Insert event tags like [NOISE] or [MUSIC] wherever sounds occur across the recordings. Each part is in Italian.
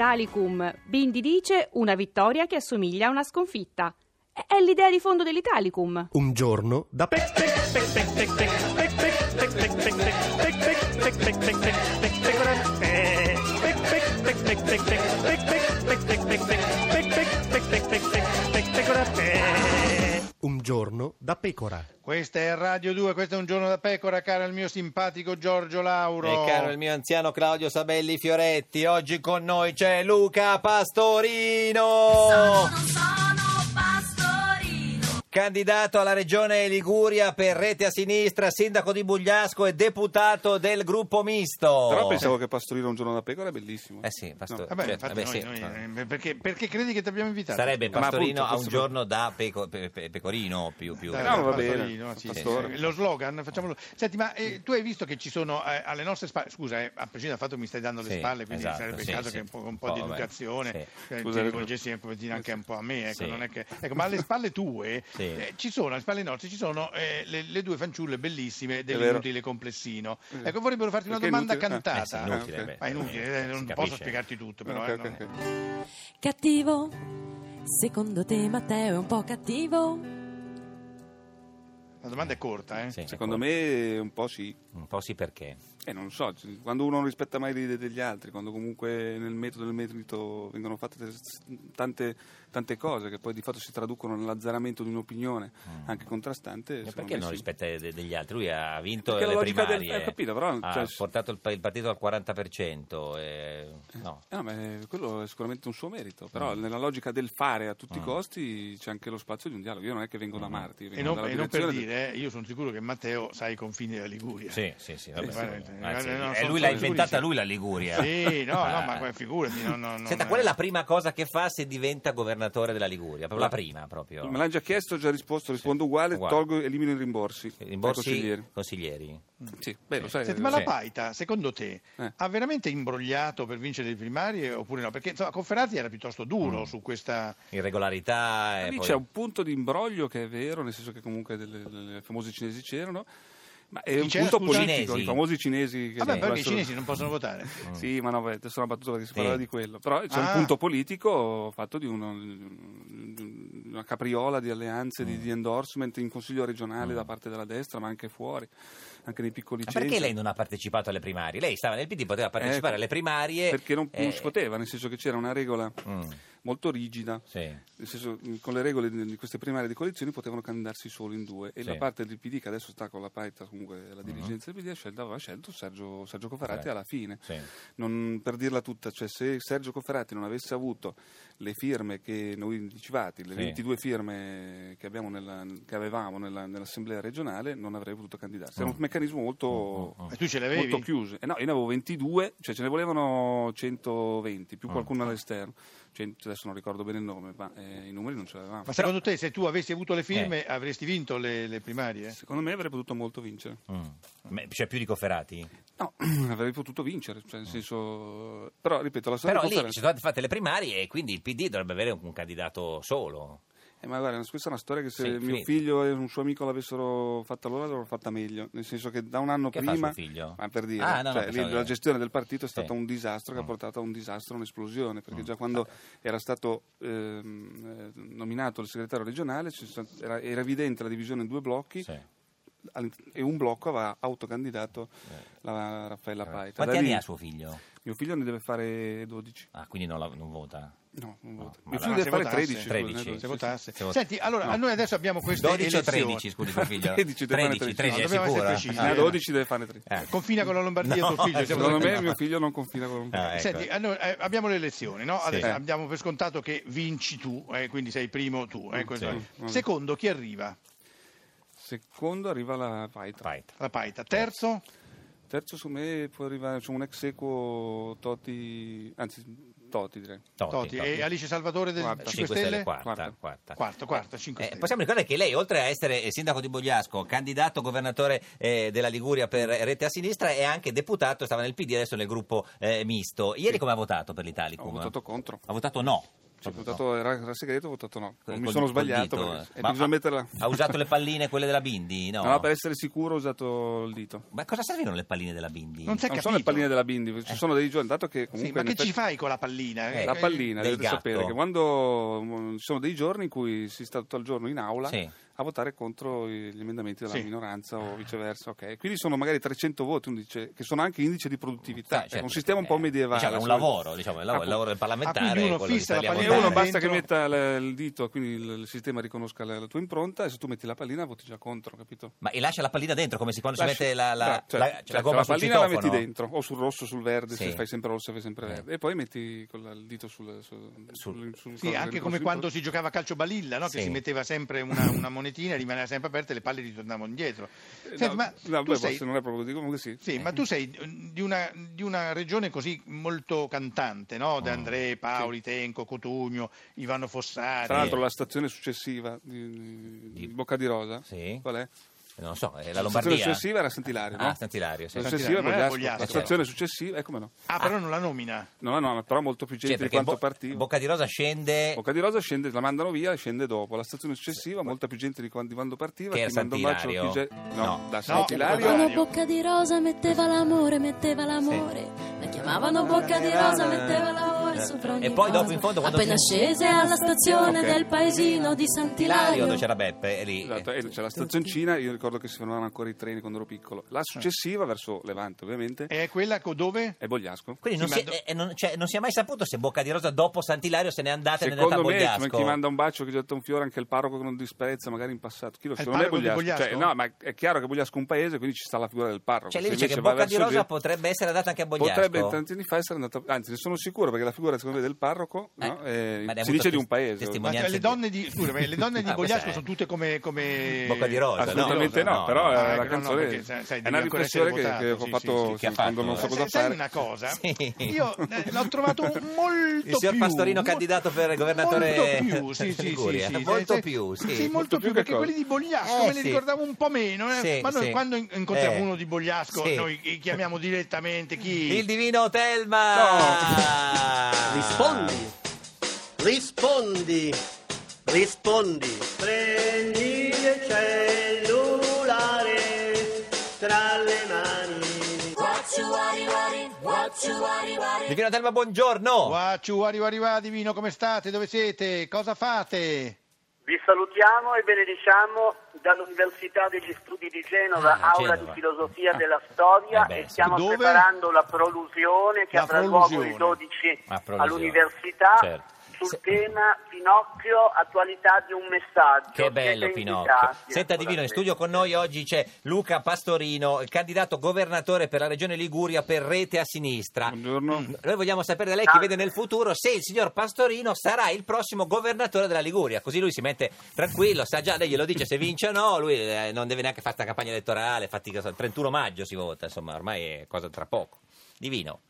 Italicum. Bindi dice una vittoria che assomiglia a una sconfitta. È- l'idea di fondo dell'Italicum. Un giorno da pe- [LAUGHS] Un giorno da pecora. Questa è Radio 2, questo è un giorno da pecora, caro il mio simpatico Giorgio Lauro. E caro il mio anziano Claudio Sabelli Fioretti, oggi con noi c'è Luca Pastorino. Candidato alla regione Liguria per rete a sinistra, sindaco di Bugliasco e deputato del gruppo misto. Però pensavo che Pastorino un giorno da pecora è bellissimo. Eh sì, Pasto- Vabbè, cioè, infatti vabbè, noi- sì. noi- eh, perché, perché credi che ti abbiamo invitato? Sarebbe Pastorino appunto, a un questo- giorno da peco- pe- pe- pecorino più... più Dai, No, va bene. Pastorino, sì, sì. Lo slogan, facciamolo. Senti, ma eh, tu hai visto che ci sono eh, alle nostre spalle, scusa, eh, a prescindere dal fatto che mi stai dando le Sì, spalle, quindi esatto, sarebbe sì, il caso sì. che un po', un po' Oh, di vabbè, educazione sì. eh, ti rivolgessi anche un po' a me, ecco, Sì. non è che- ecco, ma alle spalle tue [LAUGHS] Sì. eh, ci sono, alle spalle nostre ci sono eh, le, le due fanciulle bellissime dell'inutile complessino. Ecco, vorrebbero farti una domanda inutile? Eh cantata. sì, inutile, Ah, ok. beh, Ma inutile, eh, si non capisce. posso spiegarti tutto, però. Ok, eh, ok, non- ok. Cattivo? Secondo te Matteo è un po' cattivo? La domanda è corta, eh? Sì, Secondo me un po' sì. Un po' sì perché. Eh, non so, quando uno non rispetta mai le idee degli altri, quando comunque nel metodo del merito vengono fatte te- tante, tante cose che poi di fatto si traducono nell'azzeramento di un'opinione anche contrastante. E perché non sì. rispetta de- degli altri? Lui ha vinto Perché le la logica del- primarie, ho capito, però, ha cioè- portato il, il partito al 40%. e- no. Eh, no, è- quello è sicuramente un suo merito, però Mm. nella logica del fare a tutti i costi c'è anche lo spazio di un dialogo. Io non è che vengo da Marti, E vengo non, dalla e non per dire, eh, io sono sicuro che Matteo sa i confini della Liguria. Sì, sì, sì, vabbè, Eh, sì. eh, non E sono- lui l'ha inventata lui la Liguria. Sì, no, no, ma figurati. no, no, no, Senta, no. qual è la prima cosa che fa se diventa governatore della Liguria? Proprio la prima, proprio. Me l'hanno già chiesto, ho già risposto, rispondo uguale, Uguale. tolgo, elimino i rimborsi. Rimborsi consiglieri. consiglieri. Sì, beh, lo sai. Senti, ma la Paita, secondo te, Eh. ha veramente imbrogliato per vincere le primarie oppure no? Perché insomma, Conferati era piuttosto duro su questa... Irregolarità. e Lì poi- c'è un punto di imbroglio che è vero, nel senso che comunque delle, delle famose cinesi c'erano, ma è un c'era, punto scusa? politico, Cinesi. i famosi cinesi che Vabbè, perché i cinesi non possono votare. [LAUGHS] Sì, ma no, beh, adesso è una battuta si Sì. parlava di quello. Però c'è Ah. un punto politico fatto di uno- di una capriola di alleanze, Mm. di, di endorsement in consiglio regionale da parte della destra, ma anche fuori, anche nei piccoli Ma centri. perché lei non ha partecipato alle primarie? Lei stava nel PD, poteva partecipare Ecco, alle primarie. Perché non, non eh, si poteva, nel senso che c'era una regola mm, molto rigida. sì. Nel senso, con le regole di queste primarie di coalizioni potevano candidarsi solo in due e Sì. La parte del PD che adesso sta con la paita comunque la dirigenza del PD ha scelto, aveva scelto Sergio, Sergio Cofferati Cofferati. alla fine Sì. Non- per dirla tutta cioè se Sergio Cofferati non avesse avuto le firme che noi dicevati le Sì. 22 firme che, abbiamo nella- che avevamo nella- nell'assemblea regionale non avrei potuto candidarsi era un meccanismo molto, ce l'avevi? molto chiuso Eh no, io ne avevo 22 cioè ce ne volevano 120 più qualcuno all'esterno 100 adesso non ricordo bene il nome ma eh, i numeri non ce l'avevamo Ma secondo te, se tu avessi avuto le firme, avresti vinto le, le primarie? Secondo me avrei potuto molto vincere. Mm. Ma- Cioè più di Cofferati? No, [CLEARS THROAT] avrei potuto vincere, cioè nel senso... Però, ripeto, la storia Però lì ci sono state fatte le primarie e quindi il PD dovrebbe avere un candidato solo. Eh, ma guarda, questa è una storia che se Sì, mio finito. figlio e un suo amico l'avessero fatta loro, l'avrebbero fatta meglio. Nel senso che da un anno Che prima... Ma per dire, Ah, no, cioè, lì la gestione del partito è Sì. Mm. stata un disastro che ha portato a un disastro, un'esplosione, perché già quando era stato ehm, eh, nominato il segretario regionale era, era evidente la divisione in due blocchi Sì. e un blocco aveva autocandidato la Raffaella Paita. Eh. Quanti Da anni lì- ha suo figlio? Mio figlio ne deve fare 12. Ah, quindi non, la- non vota. No, non la- figlio se deve fare votasse. 13. scusa, 13. ne Se votasse. se vot- Senti, allora, noi adesso abbiamo queste 12 o elezioni. 13, scusi tuo figlio? 13, deve fare 13, 13. 13 è No, dobbiamo sicuro? essere precisi. Ne ha Eh. 12 deve fare 3. Eh. Confina con la Lombardia No, tuo figlio? Secondo me mio figlio non confina con un Ah, ecco. Senti, allora, eh, abbiamo le elezioni, no? Sì. Adesso Eh. abbiamo per scontato che vinci tu, eh, quindi sei primo tu. eh, questo Sì. è. Secondo, chi arriva? Secondo arriva la Paita. Paita. La Paita. Terzo? Terzo su me può arrivare c'è un ex equo Toti, anzi Toti direi. Toti, Toti. Toti. E Alice Salvatore del Quarta. 5 5 Stelle? stelle, quarta, Quarta. quarta. Quarto, 5 Eh, Stelle. possiamo ricordare che lei, oltre a essere eh, sindaco di Bogliasco, candidato governatore eh, della Liguria per Rete a Sinistra, è anche deputato, stava nel PD, adesso nel gruppo eh, misto. Ieri come ha votato per l'Italicum? Ho votato contro. Ha votato no. Ho votato, era, era segreto, ho votato no. Col- mi col- sono sbagliato. dito, perché- eh. Ma bisogna ha, metterla. ha usato le [LAUGHS] palline, quelle della Bindi? No. No, per essere sicuro ho usato il dito. Ma cosa servivano le palline della Bindi? Non non capito. sono le palline della Bindi, ci sono dei giorni, dato che Sì, comunque ma in che effetti- ci fai con la pallina? Eh, La pallina, dovete sapere che quando mm, ci sono dei giorni in cui si sta tutto il giorno in aula Sì. A votare contro gli emendamenti della Sì. minoranza o viceversa, ok? Quindi sono magari 300 voti, dice, che sono anche indice di produttività, è certo, un sistema un po' eh, medievale. Diciamo, è un lavoro, diciamo, il lavoro, il lavoro del parlamentare. Ah, uno fissa la pallina uno basta che metta l- il dito, quindi il, il sistema riconosca la, la tua impronta e se tu metti la pallina voti già contro, capito? Ma e lascia la pallina dentro come si, quando Lasci- si mette la, la, Bra- cioè, la- cioè, la gomma la sul pallina la metti dentro, o sul rosso, sul verde, Sì. se fai sempre rosso fai sempre Eh. verde. E poi metti con la- il dito sul... sul, Sul- sul- Sì, anche come quando si giocava a calcio balilla, no? che Sì. si metteva sempre una, una monetina, rimaneva sempre aperta e le palle ritornavano indietro. Eh, Senti, no, ma no, tu beh, sei, forse non è proprio così, comunque sì. sì, ma tu sei di una, di una regione così molto cantante, no? De André, Paoli, Tenco, Cotugno, Ivano Fossati. Tra l'altro la stazione successiva di, di Bocca di Rosa, Sì. qual è? Non so, è la La Lombardia. stazione successiva era Sant'Ilario, no? Ah, Sant'Ilario, sì. La Sant'Ilario, successiva è non. Bogliasco. La stazione successiva, eh come no? Ah, però non la nomina. No, no, no, però molto più Cioè, gente di perché quanto Bo- partiva. Bocca di Rosa scende... Bocca di Rosa scende, la mandano via e scende dopo. La stazione successiva, molta più gente di quando, di quando partiva. Che era bacio, Sant'Ilario? chi ge- no, No. da No, Sant'Ilario. Ilario. Quando bocca di rosa metteva l'amore, metteva l'amore. La chiamavano bocca di rosa, metteva l'amore sopra ogni E poi dopo cosa. in fondo, quando Appena si- scese alla stazione Ok. del paesino di Ilario Sant'Ilario. dove c'era Beppe, è lì. Esatto, e c'è la stazioncina, io ricordo che si fermavano ancora i treni quando ero piccolo. La successiva, verso Levante ovviamente, E quella co- dove? è Bogliasco. Quindi non, Sì, si, ma do- eh, non, cioè, non si è mai saputo se Bocca di Rosa dopo Sant'Ilario se n'è andata e ne è andata a Secondo me, Bogliasco. chi manda un bacio che getta un fiore, anche il parroco che non disprezza, magari in passato. Chi lo sa, È il non è parroco di Bogliasco. Cioè, Bogliasco? no, ma è chiaro che Bogliasco è un paese, quindi ci sta la figura del parroco. Cioè, lei Se dice che invece va Bocca di verso Rosa potrebbe essere andata anche a Bogliasco. Potrebbe tanti anni fa essere andata, anzi ne sono sicuro perché la figura figura secondo me del parroco, no? Eh, ma ne ha si dice di un paese. Ma testimonianze le donne di, scusa, ma le donne di [LAUGHS] Ah, Bogliasco sono tutte come, come... Bocca di rosa, no? Assolutamente no, no, però no. è Ah, la ecco, no, canzone perché, sai, sai, è una riflessione che, votato, che ho sì, fatto sì, quando fatto? non so cosa Sai, sai fare. una cosa? Sì. Io eh, l'ho trovato [LAUGHS] molto Il signor più, Pastorino candidato per governatore molto più, sì, sì, molto più, sì. Sì, molto più, più che perché quelli di Bogliasco Eh, me li ricordavo un po' meno, eh. Ma noi sì. quando in- incontriamo Eh. uno di Bogliasco noi chiamiamo direttamente chi? Il divino Telma! Rispondi, rispondi, rispondi. Prendi il cellulare tra le mani. Divino Telma, buongiorno! Guacciu, arriva, arriva, divino, come state? Dove siete? Cosa fate? Vi salutiamo e benediciamo dall'Università degli Studi di Genova, Ah, Aula Genova. di Filosofia della Storia Eh beh, e stiamo Dove? preparando la prolusione che La avrà luogo prolusione. il 12 Ah, prolusione. all'Università Certo. Sul Se- tema Pinocchio, attualità di un messaggio. Che bello Siete Pinocchio. invitati, Senta Divino, in studio con noi oggi c'è Luca Pastorino, il candidato governatore per la regione Liguria per rete a sinistra. Buongiorno. Noi vogliamo sapere da lei che vede nel futuro se il signor Pastorino sarà il prossimo governatore della Liguria, così lui si mette tranquillo, sa già, lei glielo dice se vince o no, lui eh, non deve neanche fare sta campagna elettorale, fatica, il 31 maggio si vota, insomma ormai è cosa tra poco. Divino.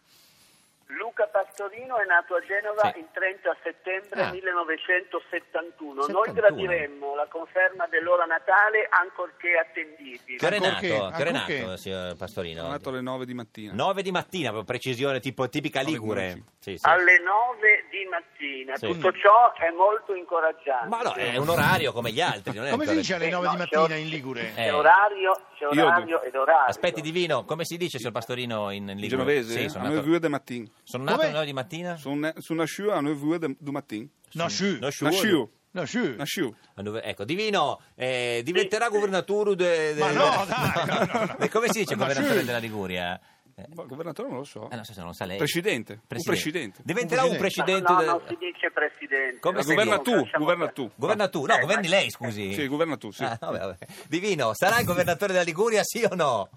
Luca Pastorino è nato a Genova Sì. il 30 settembre Ah. 1971. 71. Noi gradiremmo la conferma dell'ora natale ancorché attendibile. Che è Ancorché, nato, è signor Pastorino? Sono nato alle 9 di mattina. 9 di mattina, proprio precisione tipo tipica Ligure. Sì, sì. Alle 9 di mattina. Sì. Tutto ciò è molto incoraggiante. Ma no, è un orario come gli altri. Non è Come si dice alle Eh, 9 no, di mattina in Ligure? Eh. C'è orario, c'è Io- orario ed orario. Aspetti Divino, come si dice, signor Pastorino, in, Ligure? genovese? Sì, sono 9 nato, sono nato Come? Alle 9 di mattina? Sono sono nasciuto a 9 uur de- du matin. No, sciù. No, sciù. Nasciu. No, sciù. Nasciu. A nove- Ecco, Divino, eh, diventerà governatore de, de- Ma no, dai, no, no, no. [LAUGHS] E come si dice governatore sì. della Liguria? Eh, Ma governatore non lo so. eh, non so se non lo sa lei. Presidente. Un presidente. Diventerà Un un presidente. presidente. No, del- non si dice presidente. Come si governa tu, governa tu. Governa tu? No, Eh, governi lei, scusi. Sì, governa tu, sì. Ah, vabbè, vabbè. Divino, sarà il governatore della Liguria, sì o no?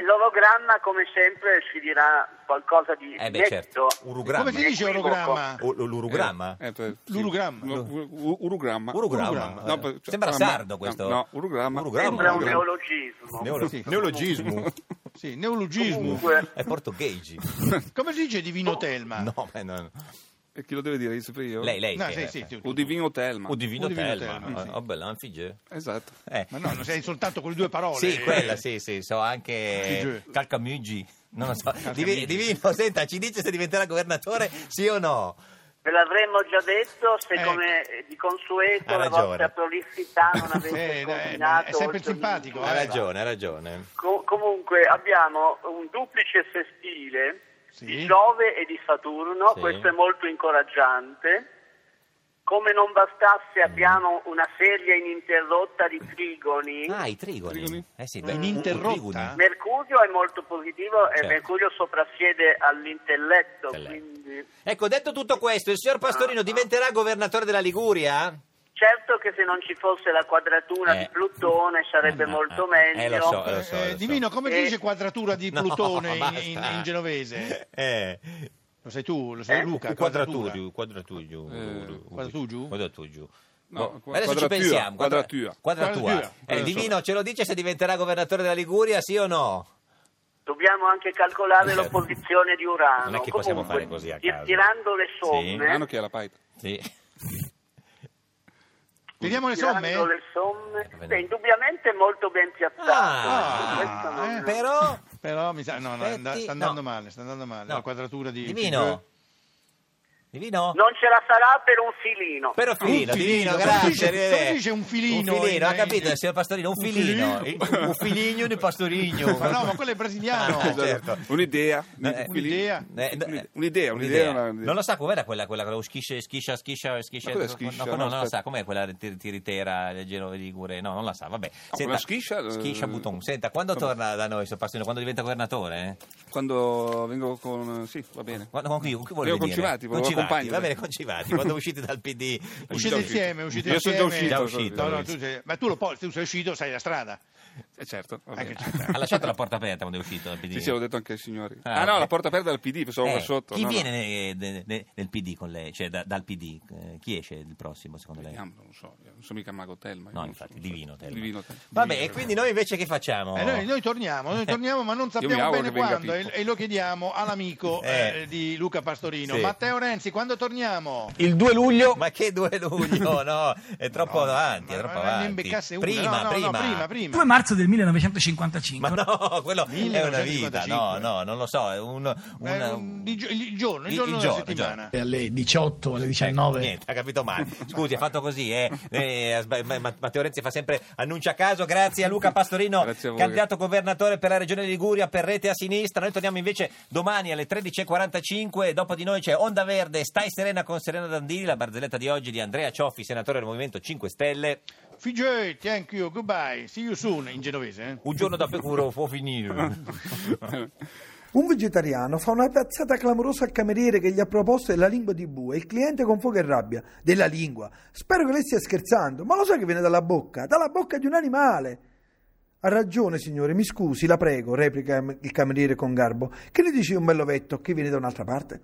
Ma l'orogramma, come sempre, ci dirà qualcosa di Eh beh, certo. Urugramma. Come si dice? U- l'urugramma? Eh, eh, sì. L'urugramma. No, u- Urugramma. Urugramma. No, Sembra no, sardo no, questo. No, urugramma. Urugramma. Sembra un neologismo. Neolo- Sì. Neologismo. [LAUGHS] Sì, neologismo. Comunque, È portoghesi. [LAUGHS] Come si dice divino Telma? No, beh, no. E chi lo deve dire? Io sempre io? Lei, lei. No, che- sì, sì, tu- O divino Telma. O divino divino Telma. Sì. Oh, bella, anfige. Esatto. Eh. Ma no, non sei soltanto con le due parole. Sì, quella, sì, sì, so Sì, anche giù. Calcamugi. Non lo so. Calcamugi. Divi- Divino, senta, ci dice se diventerà governatore, sì o no? ve l'avremmo già detto se Ecco. come eh, di consueto la vostra prolissità non [LAUGHS] avesse Eh, combinato è sempre simpatico, Ha eh. ragione, ha ragione. Co- comunque abbiamo un duplice sestile Sì. di Giove e di Saturno, Sì. questo è molto incoraggiante. Come non bastasse abbiamo una serie ininterrotta di trigoni. Ah, i trigoni. Trigoni? Eh sì, beh, Ininterrotta? Mercurio è molto positivo Certo. e Mercurio soprassiede all'intelletto, Ecco, detto tutto questo, il signor Pastorino diventerà governatore della Liguria? Certo che se non ci fosse la quadratura Eh. di Plutone sarebbe Ah, molto ah, meglio. eh, lo so, eh, lo so, Eh, lo so. divino, come si Eh. dice quadratura di [LAUGHS] No, Plutone in- basta. in, in genovese? [LAUGHS] Eh. Lo sai tu, lo sai Eh? Luca? Quadraturio. Eh, quadraturio? Quadraturio. No, qua- adesso ci quadratura, pensiamo. Quadra- quadratura. Quadratura. Quadratura. Eh, Eh, Divino, ce lo dice se diventerà governatore della Liguria, sì o no? Dobbiamo anche calcolare Certo. l'opposizione di Urano. Non è che possiamo Comunque, fare così a caso. Tirando le Sì. somme, Hanno chi è la paita? Sì. Tiriamo le somme? le somme, Eh, beh, indubbiamente molto ben piazzato. Ah, eh, Però... Però mi sa, no, no, sta andando no. male, sta andando male. No. La quadratura di Divino. Divino? Non ce la sarà per un filino. Però filino, Un filino, divino, grazie. dice- arrivederci. dice un filino Un filino, in- ha capito, signor Pastorino, un Un filino. filino. Il- Un filigno di pastorino. Ma no, ma quello è brasiliano. [LAUGHS] Ah, certo. Un'idea. di- Eh, un'idea. Eh, no, Un'idea, eh, un'idea, un'idea, una- Non lo sa com'era quella, quella, quella schiscia, schiscia, schiscia. Ma cos'è schiscia? No, no, No, non aspetta. sa, com'è quella tir- tiritera del Genova di Ligure? No, non la sa, vabbè. quella schiscia, eh, Schiscia Bouton. Senta, quando torna da noi, signor Pastorino? Quando diventa governatore? eh? Quando vengo con... Sì, va bene. Quando, con chi, con chi vuole con venire? Civati, Con volevo compagni, va bene, concivati. Quando uscite dal PD... Uscite insieme, uscite Io sono già insieme. uscito. Già uscito, No, no, lui. tu sei- ma tu lo puoi, tu sei uscito, sai la strada. Eh, certo, Eh. Ha lasciato la porta aperta quando è uscito dal PD? Sì, sì, l'ho detto anche ai signori. Ah, Ah, no, ok. la porta aperta del PD, pensavo Eh, qua sotto. chi no, no. viene ne- ne- ne- nel PD con lei? Cioè da- dal PD? Eh, chi esce il prossimo secondo lei? Vediamo, non lo so, non so mica Mago Telma. No, non infatti, so, divino Telma. Divino Telma. Vabbè, Divino e quindi noi invece che facciamo? Eh, noi, noi torniamo, noi [LAUGHS] torniamo, ma non sappiamo bene quando e, e lo chiediamo all'amico [LAUGHS] Eh. eh, di Luca Pastorino. Sì. Matteo Renzi, quando torniamo? Il 2 luglio? Ma che 2 luglio? [LAUGHS] No, è troppo avanti, è troppo avanti. Prima, No, no, no, prima. prima, prima. 2 marzo del 1955. Ma no, quello è una vita. 1955. No, no, non lo so, è un, Eh, un- un- il giorno, il giorno il giorno, settimana. Alle 18, alle 19. Niente, ha capito male. Scusi, ha fatto così, eh. Eh, Matteo Renzi fa sempre annuncia a caso. Grazie a Luca [LAUGHS] Pastorino, a candidato governatore per la regione Liguria per rete a sinistra. Noi torniamo invece domani alle 13.45. Dopo di noi c'è Onda Verde, Stai Serena con Serena Dandini, la barzelletta di oggi di Andrea Cioffi, senatore del Movimento 5 Stelle. Figey, thank you, goodbye, see you soon, in genovese. eh? Un giorno da pecuro può finire. [LAUGHS] Un vegetariano fa una tazzata clamorosa al cameriere che gli ha proposto della lingua di bue. Il cliente con fuoco e rabbia. Della lingua. Spero che lei stia scherzando. Ma lo sa che viene dalla bocca? Dalla bocca di un animale. Ha ragione, signore, mi scusi, la prego, replica il cameriere con garbo. Che ne dice un bellovetto che viene da un'altra parte?